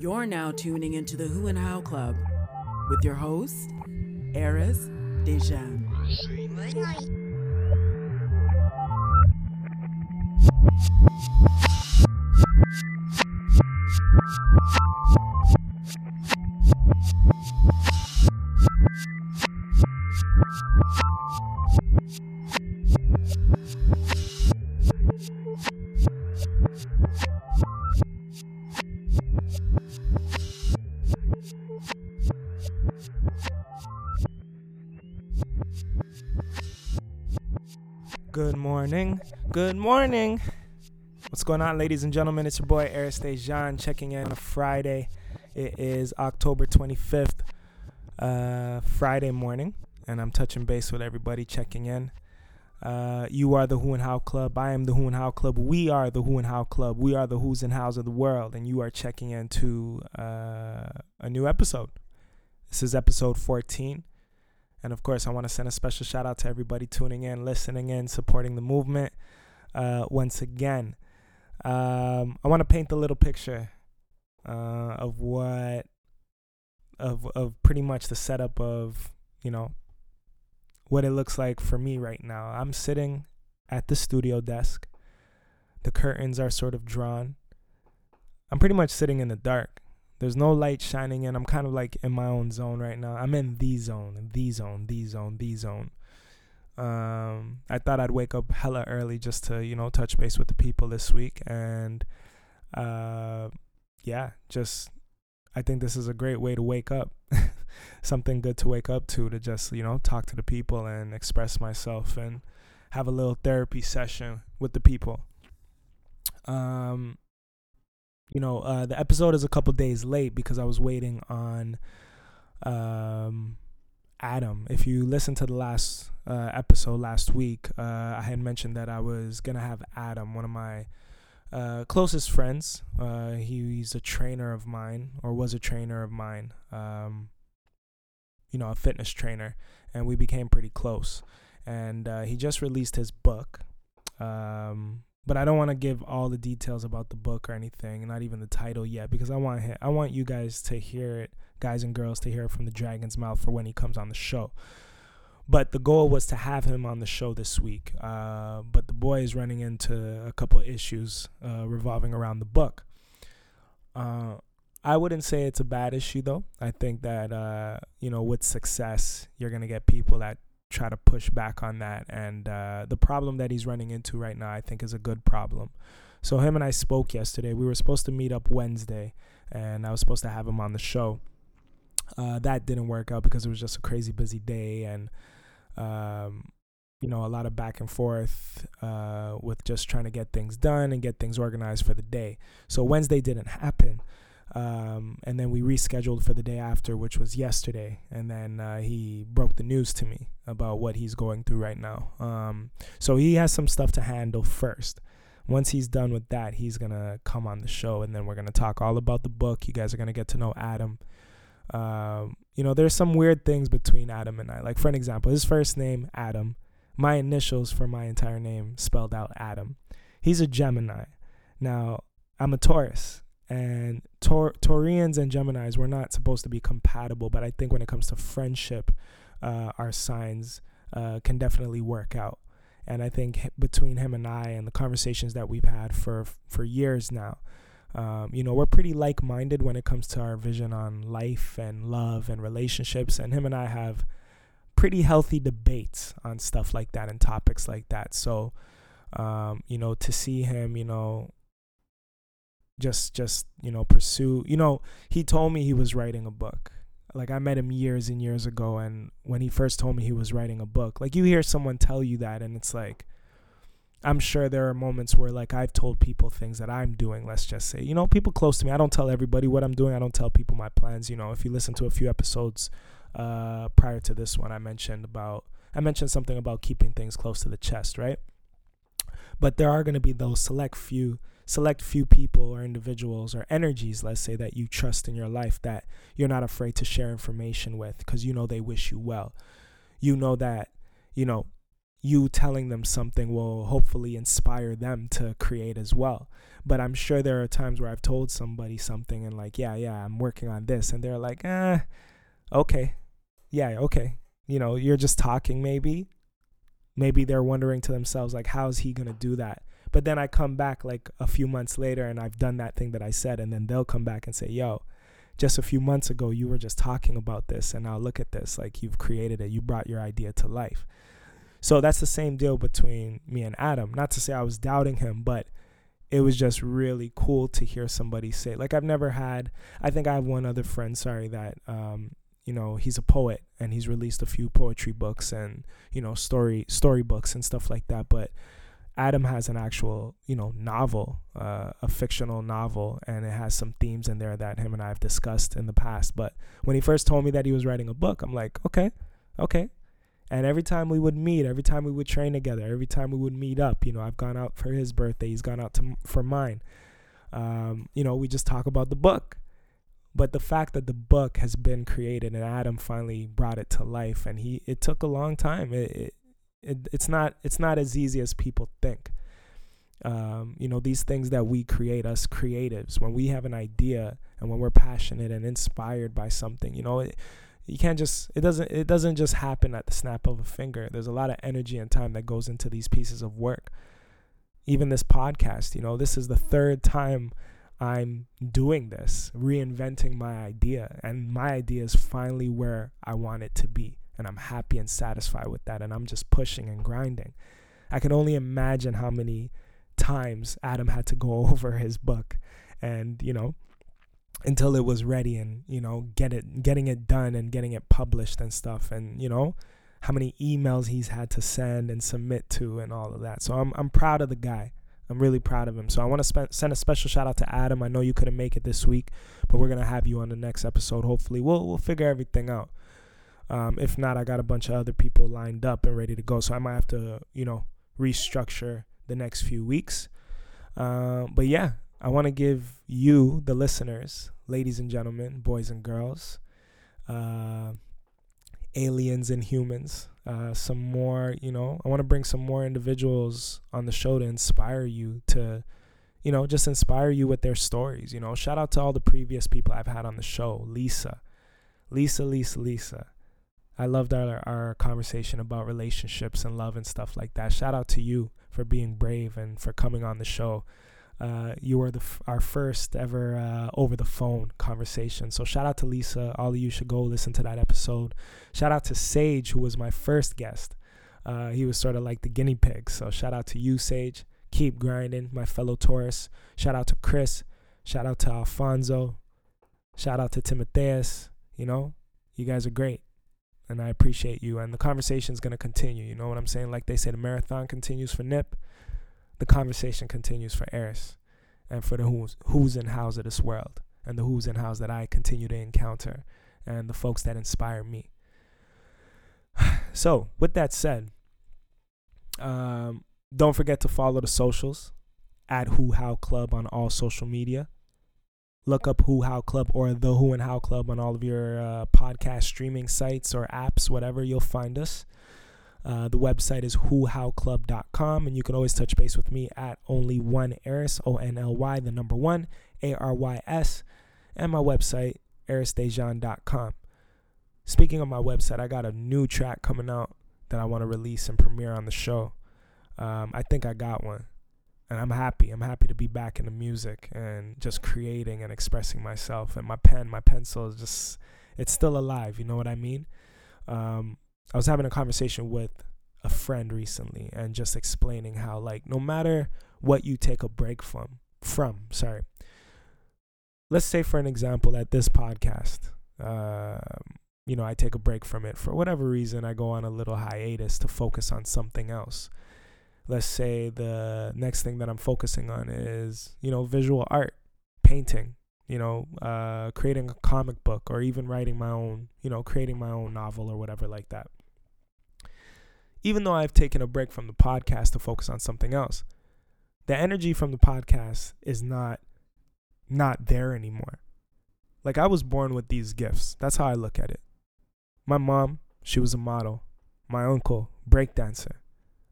You're now tuning into the Who and How Club with your host, Eris Dejan. Good morning. Good morning. What's going on, ladies and gentlemen? It's your boy Eris Dejan checking in on a Friday. It is October 25th, uh, Friday morning, and I'm touching base with everybody checking in. Uh, you are the Who and How Club. I am the Who and How Club. We are the Who and How Club. We are the Who's and Hows of the world, and you are checking into uh, a new episode. This is episode 14. And of course, I want to send a special shout out to everybody tuning in, listening in, supporting the movement. Uh, once again, um, I want to paint the little picture uh, of what, of of pretty much the setup of you know what it looks like for me right now. I'm sitting at the studio desk. The curtains are sort of drawn. I'm pretty much sitting in the dark. There's no light shining in. I'm kind of like in my own zone right now. I'm in the zone, the zone, the zone, the zone. Um, I thought I'd wake up hella early just to, you know, touch base with the people this week. And uh, yeah, just I think this is a great way to wake up. Something good to wake up to, to just, you know, talk to the people and express myself and have a little therapy session with the people. Um, you know, uh, the episode is a couple days late because I was waiting on um, Adam. If you listened to the last uh, episode last week, uh, I had mentioned that I was gonna have Adam, one of my uh, closest friends. Uh, he, he's a trainer of mine, or was a trainer of mine. Um, you know, a fitness trainer, and we became pretty close. And uh, he just released his book. Um, but I don't want to give all the details about the book or anything, not even the title yet, because I want I want you guys to hear it, guys and girls, to hear it from the dragon's mouth for when he comes on the show. But the goal was to have him on the show this week. Uh, but the boy is running into a couple issues uh, revolving around the book. Uh, I wouldn't say it's a bad issue though. I think that uh, you know, with success, you're gonna get people that try to push back on that. And uh, the problem that he's running into right now, I think, is a good problem. So him and I spoke yesterday. We were supposed to meet up Wednesday, and I was supposed to have him on the show. Uh, that didn't work out because it was just a crazy busy day, and um, you know, a lot of back and forth uh, with just trying to get things done and get things organized for the day. So Wednesday didn't happen. Um, and then we rescheduled for the day after, which was yesterday. And then uh, he broke the news to me about what he's going through right now. Um, so he has some stuff to handle first. Once he's done with that, he's going to come on the show and then we're going to talk all about the book. You guys are going to get to know Adam. Um, you know, there's some weird things between Adam and I. Like, for an example, his first name, Adam, my initials for my entire name spelled out Adam. He's a Gemini. Now, I'm a Taurus and Taurians and Geminis were not supposed to be compatible, but I think when it comes to friendship, uh, our signs uh, can definitely work out. And I think between him and I, and the conversations that we've had for for years now, um, you know, we're pretty like-minded when it comes to our vision on life and love and relationships. And him and I have pretty healthy debates on stuff like that and topics like that. So, um, you know, to see him, you know, just just you know pursue you know he told me he was writing a book. Like i met him years and years ago and when he first told me he was writing a book like you hear someone tell you that and it's like i'm sure there are moments where like i've told people things that i'm doing let's just say you know people close to me i don't tell everybody what i'm doing i don't tell people my plans you know if you listen to a few episodes uh prior to this one i mentioned about i mentioned something about keeping things close to the chest right? But there are going to be those select few select few people or individuals or energies, let's say, that you trust in your life that you're not afraid to share information with because you know they wish you well. You know that, you know, you telling them something will hopefully inspire them to create as well. But I'm sure there are times where I've told somebody something and like, yeah, yeah, I'm working on this, and they're like, eh, okay, yeah, okay. You know, you're just talking maybe. Maybe they're wondering to themselves like, how's he gonna do that? But then I come back like a few months later and I've done that thing that I said, and then they'll come back and say, yo, just a few months ago you were just talking about this, and now look at this, like you've created it, you brought your idea to life. So that's the same deal between me and Adam. Not to say I was doubting him, but it was just really cool to hear somebody say like I've never had I think I have one other friend, sorry, that um, you know, he's a poet and he's released a few poetry books and, you know, story story books and stuff like that. But Adam has an actual, you know, novel, uh, a fictional novel, and it has some themes in there that him and I have discussed in the past. But when he first told me that he was writing a book, I'm like, okay, okay, and every time we would meet, every time we would train together, every time we would meet up, you know, I've gone out for his birthday, he's gone out to for mine. Um, you know, we just talk about the book. But the fact that the book has been created and Adam finally brought it to life, and he it took a long time. It, it, it it's not it's not as easy as people think. Um, you know, these things that we create, us creatives, when we have an idea and when we're passionate and inspired by something, you know, it, you can't just it doesn't it doesn't just happen at the snap of a finger. There's a lot of energy and time that goes into these pieces of work. Even this podcast you know this is the third time i'm doing this reinventing my idea and my idea is finally where i want it to be and i'm happy and satisfied with that and i'm just pushing and grinding. I can only imagine how many times adam had to go over his book and you know until it was ready and you know get it getting it done and getting it published and stuff and you know how many emails he's had to send and submit to and all of that. So i'm i'm proud of the guy. I'm really proud of him. So i want to send a special shout out to adam. I know you couldn't make it this week but we're going to have you on the next episode hopefully. We'll we'll figure everything out um, if not i got a bunch of other people lined up and ready to go so i might have to you know restructure the next few weeks uh, but yeah I want to give you, the listeners, ladies and gentlemen, boys and girls, uh, aliens and humans, uh, some more, you know, I want to bring some more individuals on the show to inspire you to, you know, just inspire you with their stories. You know, shout out to all the previous people I've had on the show Lisa, Lisa, Lisa, Lisa. I loved our, our conversation about relationships and love and stuff like that. Shout out to you for being brave and for coming on the show. Uh, you were the f- our first ever uh, over the phone conversation. So shout out to Lisa. All of you should go listen to that episode. Shout out to Sage, who was my first guest. Uh, he was sort of like the guinea pig. So shout out to you, Sage. Keep grinding, my fellow Taurus. Shout out to Chris. Shout out to Alfonso. Shout out to Timotheus. You know, you guys are great. And I appreciate you. And the conversation is going to continue. You know what I'm saying? Like they say, the marathon continues for Nip the conversation continues for Eris and for the who's, who's and hows of this world and the who's and hows that I continue to encounter and the folks that inspire me. So, with that said, um, don't forget to follow the socials at Who How Club on all social media. Look up Who How Club or the Who and How Club on all of your uh, podcast streaming sites or apps, whatever, you'll find us. Uh, the website is whohowclub.com, and you can always touch base with me at only one Aris, O N L Y, the number one, A R Y S, and my website, arisdejan.com. Speaking of my website, I got a new track coming out that I want to release and premiere on the show. Um, I think I got one, and I'm happy. I'm happy to be back in the music and just creating and expressing myself. And my pen, my pencil is just, it's still alive. You know what I mean? Um, I was having a conversation with a friend recently and just explaining how like no matter what you take a break from from sorry let's say for an example at this podcast uh, you know i take a break from it for whatever reason i go on a little hiatus to focus on something else let's say the next thing that i'm focusing on is you know visual art painting you know uh, creating a comic book or even writing my own you know creating my own novel or whatever like that even though I've taken a break from the podcast to focus on something else, the energy from the podcast is not not there anymore. Like I was born with these gifts. That's how I look at it. My mom, she was a model. My uncle, breakdancer.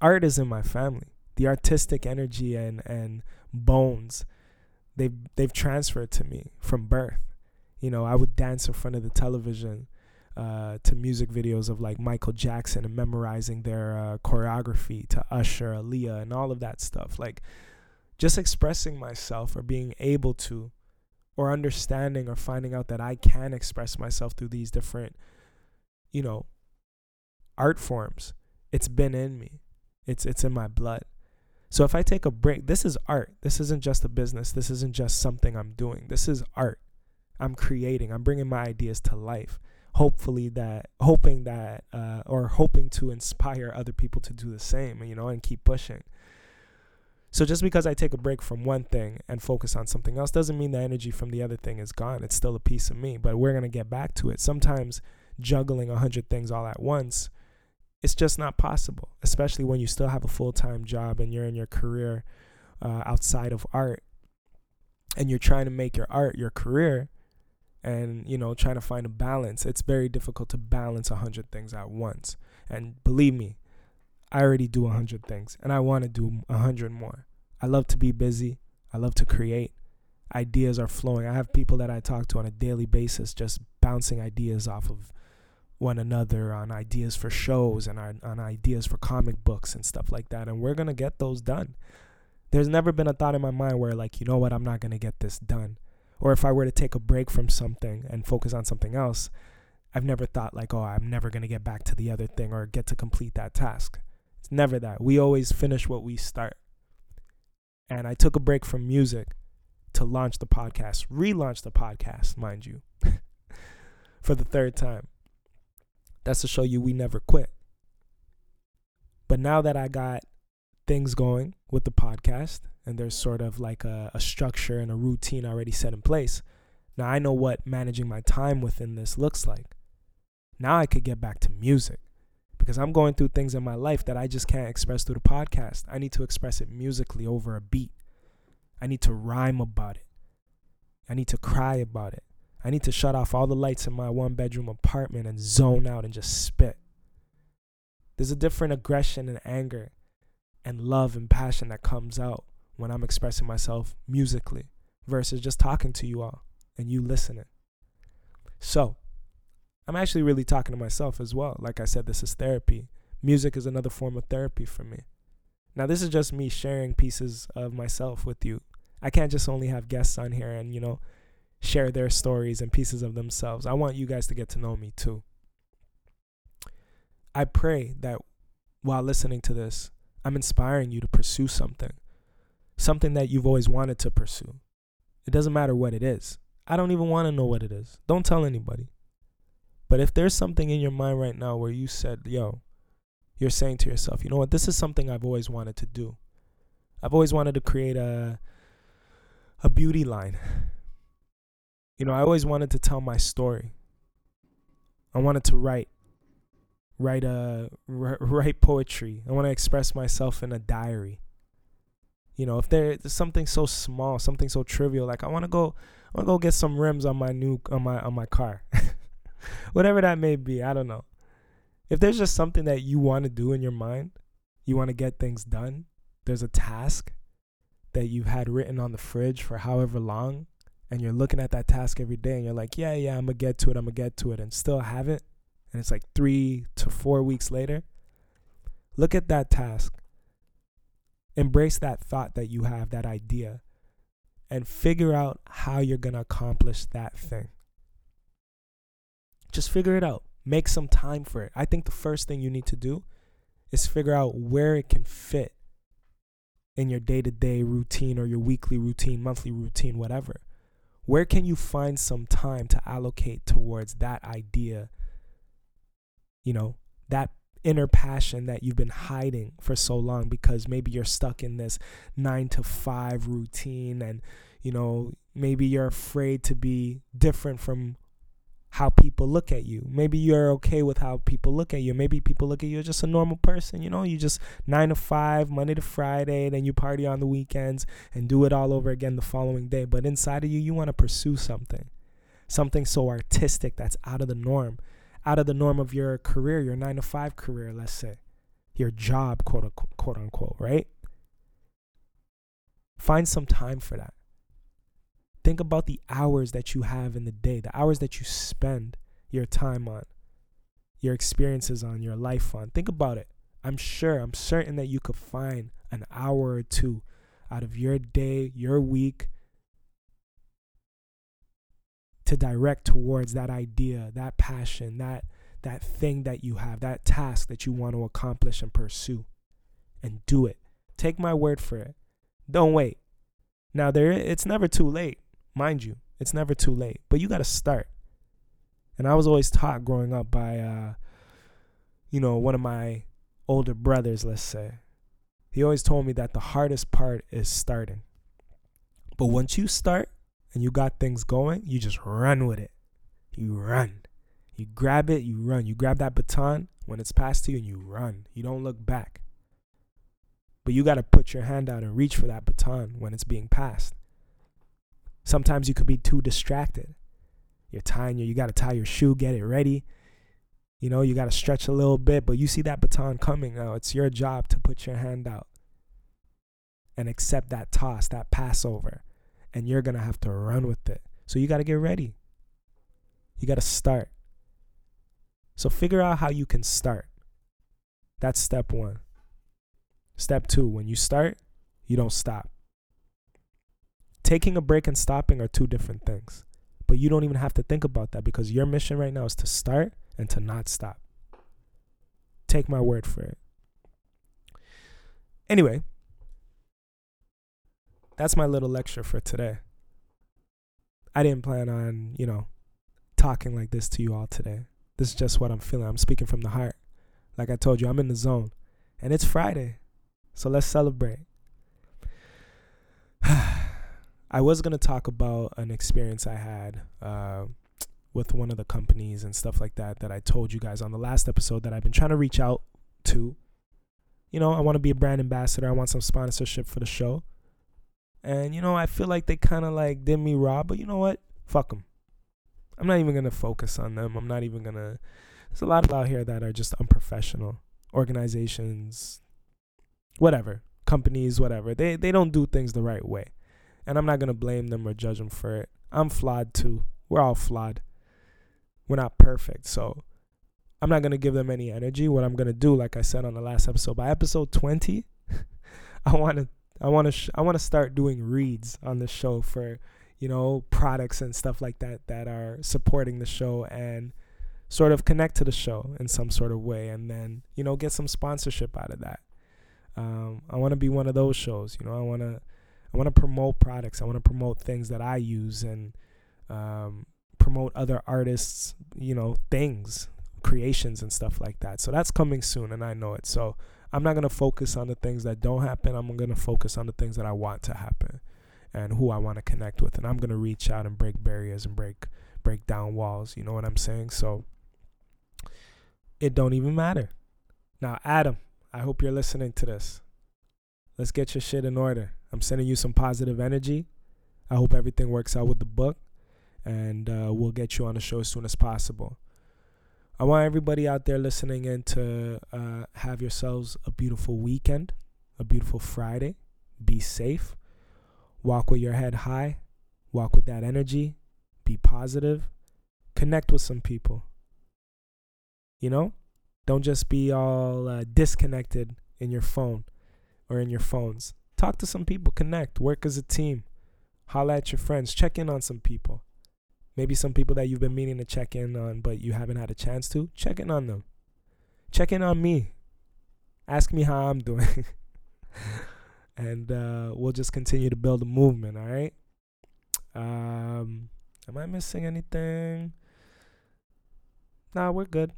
Art is in my family. The artistic energy and and bones they've they've transferred to me from birth. You know, I would dance in front of the television uh, to music videos of like Michael Jackson and memorizing their uh, choreography to Usher, Aaliyah, and all of that stuff. Like just expressing myself or being able to, or understanding or finding out that I can express myself through these different, you know, art forms. It's been in me. It's it's in my blood. So if I take a break, this is art. This isn't just a business. This isn't just something I'm doing. This is art. I'm creating. I'm bringing my ideas to life. Hopefully that, hoping that, uh, or hoping to inspire other people to do the same, you know, and keep pushing. So just because I take a break from one thing and focus on something else doesn't mean the energy from the other thing is gone. It's still a piece of me, but we're to get back to it. Sometimes juggling a hundred things all at once it's just not possible, especially when you still have a full time job and you're in your career uh, outside of art and you're trying to make your art your career and you know trying to find a balance. It's very difficult to balance a hundred things at once. And believe me i already do a hundred things and i want to do a hundred more. I love to be busy. I love to create. Ideas are flowing. I have people that i talk to on a daily basis just bouncing ideas off of one another on ideas for shows and on, on ideas for comic books and stuff like that. And we're going to get those done. There's never been a thought in my mind where, like, you know what, I'm not going to get this done. Or if I were to take a break from something and focus on something else, I've never thought, like, oh, I'm never going to get back to the other thing or get to complete that task. It's never that. We always finish what we start. And I took a break from music to launch the podcast, relaunch the podcast, mind you, for the third time. That's to show you we never quit. But now that I got things going with the podcast and there's sort of like a, a structure and a routine already set in place, now I know what managing my time within this looks like. Now I could get back to music because I'm going through things in my life that I just can't express through the podcast. I need to express it musically over a beat. I need to rhyme about it. I need to cry about it. I need to shut off all the lights in my one bedroom apartment and zone out and just spit. There's a different aggression and anger and love and passion that comes out when I'm expressing myself musically versus just talking to you all and you listening. So, I'm actually really talking to myself as well. Like I said, this is therapy. Music is another form of therapy for me. Now, this is just me sharing pieces of myself with you. I can't just only have guests on here and, you know, share their stories and pieces of themselves. I want you guys to get to know me too. I pray that while listening to this, I'm inspiring you to pursue something, something that you've always wanted to pursue. It doesn't matter what it is. I don't even want to know what it is. Don't tell anybody. But if there's something in your mind right now where you said, yo, you're saying to yourself, you know what, this is something I've always wanted to do. I've always wanted to create a a beauty line you know, I always wanted to tell my story. I wanted to write, write a write poetry. I want to express myself in a diary. You know, if there's something so small, something so trivial, like I want to go, I want to go get some rims on my new on my on my car, whatever that may be. I don't know. If there's just something that you want to do in your mind, you want to get things done. There's a task that you've had written on the fridge for however long and you're looking at that task every day and you're like, yeah, yeah, I'm gonna get to it, I'm gonna get to it, and still haven't, and it's like three to four weeks later, look at that task. Embrace that thought that you have, that idea, and figure out how you're gonna accomplish that thing. Just figure it out. Make some time for it. I think the first thing you need to do is figure out where it can fit in your day to day routine or your weekly routine, monthly routine, whatever where can you find some time to allocate towards that idea you know that inner passion that you've been hiding for so long because maybe you're stuck in this 9 to 5 routine and you know maybe you're afraid to be different from how people look at you. Maybe you're okay with how people look at you. Maybe people look at you as just a normal person. You know, you just nine to five, Monday to Friday, then you party on the weekends and do it all over again the following day. But inside of you, you want to pursue something, something so artistic that's out of the norm, out of the norm of your career, your nine to five career, let's say. your job, quote unquote, quote unquote, right? Find some time for that. Think about the hours that you have in the day, the hours that you spend your time on, your experiences on, your life on. Think about it. I'm sure, I'm certain that you could find an hour or two out of your day, your week, to direct towards that idea, that passion, that that thing that you have, that task that you want to accomplish and pursue. And do it. Take my word for it. Don't wait. Now there it's never too late, mind you. It's never too late, but you got to start. And I was always taught growing up by uh you know, one of my older brothers, let's say. He always told me that the hardest part is starting. But once you start and you got things going, you just run with it. You run. You grab it, you run. You grab that baton when it's passed to you and you run. You don't look back. But you got to put your hand out and reach for that baton when it's being passed. Sometimes you could be too distracted. You're tying your, you got to tie your shoe, get it ready. You know, you got to stretch a little bit, but you see that baton coming now. It's your job to put your hand out and accept that toss, that passover. And you're going to have to run with it. So you got to get ready. You got to start. So figure out how you can start. That's step one. Step two, when you start, you don't stop. Taking a break and stopping are two different things. But you don't even have to think about that because your mission right now is to start and to not stop. Take my word for it. Anyway, that's my little lecture for today. I didn't plan on, you know, talking like this to you all today. This is just what I'm feeling. I'm speaking from the heart. Like I told you, I'm in the zone. And it's Friday. So let's celebrate. I was going to talk about an experience I had uh, with one of the companies and stuff like that that I told you guys on the last episode that I've been trying to reach out to. You know, I want to be a brand ambassador. I want some sponsorship for the show. And, you know, I feel like they kind of like did me raw, but you know what? Fuck them. I'm not even gonna focus on them. I'm not even gonna. There's a lot of out here that are just unprofessional organizations, whatever companies, whatever. They they don't do things the right way, and I'm not gonna blame them or judge them for it. I'm flawed too. We're all flawed. We're not perfect, so I'm not gonna give them any energy. What I'm gonna do, like I said on the last episode, by episode 20, I want to I want to sh- I want to start doing reads on the show for you know, products and stuff like that that are supporting the show and sort of connect to the show in some sort of way and then, you know, get some sponsorship out of that. Um, I want to be one of those shows, you know, I want to I want to promote products. I want to promote things that I use and um, promote other artists, you know, things, creations and stuff like that. So that's coming soon and I know it. So I'm not going to focus on the things that don't happen. I'm going to focus on the things that I want to happen and who I want to connect with and I'm going to reach out and break barriers and break break down walls, you know what I'm saying? So it don't even matter. Now, Adam, I hope you're listening to this. Let's get your shit in order. I'm sending you some positive energy. I hope everything works out with the book and uh, we'll get you on the show as soon as possible. I want everybody out there listening in to uh, have yourselves a beautiful weekend, a beautiful Friday. Be safe. Walk with your head high, walk with that energy, be positive, connect with some people. You know? Don't just be all uh, disconnected in your phone or in your phones. Talk to some people, connect, work as a team, holla at your friends, check in on some people. Maybe some people that you've been meaning to check in on, but you haven't had a chance to. Check in on them. Check in on me. Ask me how I'm doing. and uh, we'll just continue to build a movement. All right. Um, am I missing anything? Nah, we're good.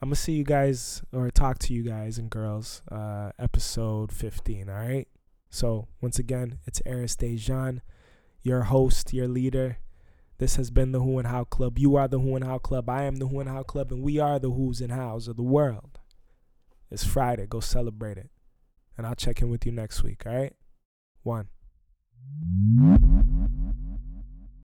I'm gonna see you guys or talk to you guys and girls. Uh, episode 15. All right. So once again, it's Eris Dejan, your host, your leader. This has been the Who and How Club. You are the Who and How Club. I am the Who and How Club, and we are the Who's and Hows of the world. It's Friday. Go celebrate it and I'll check in with you next week. All right? One.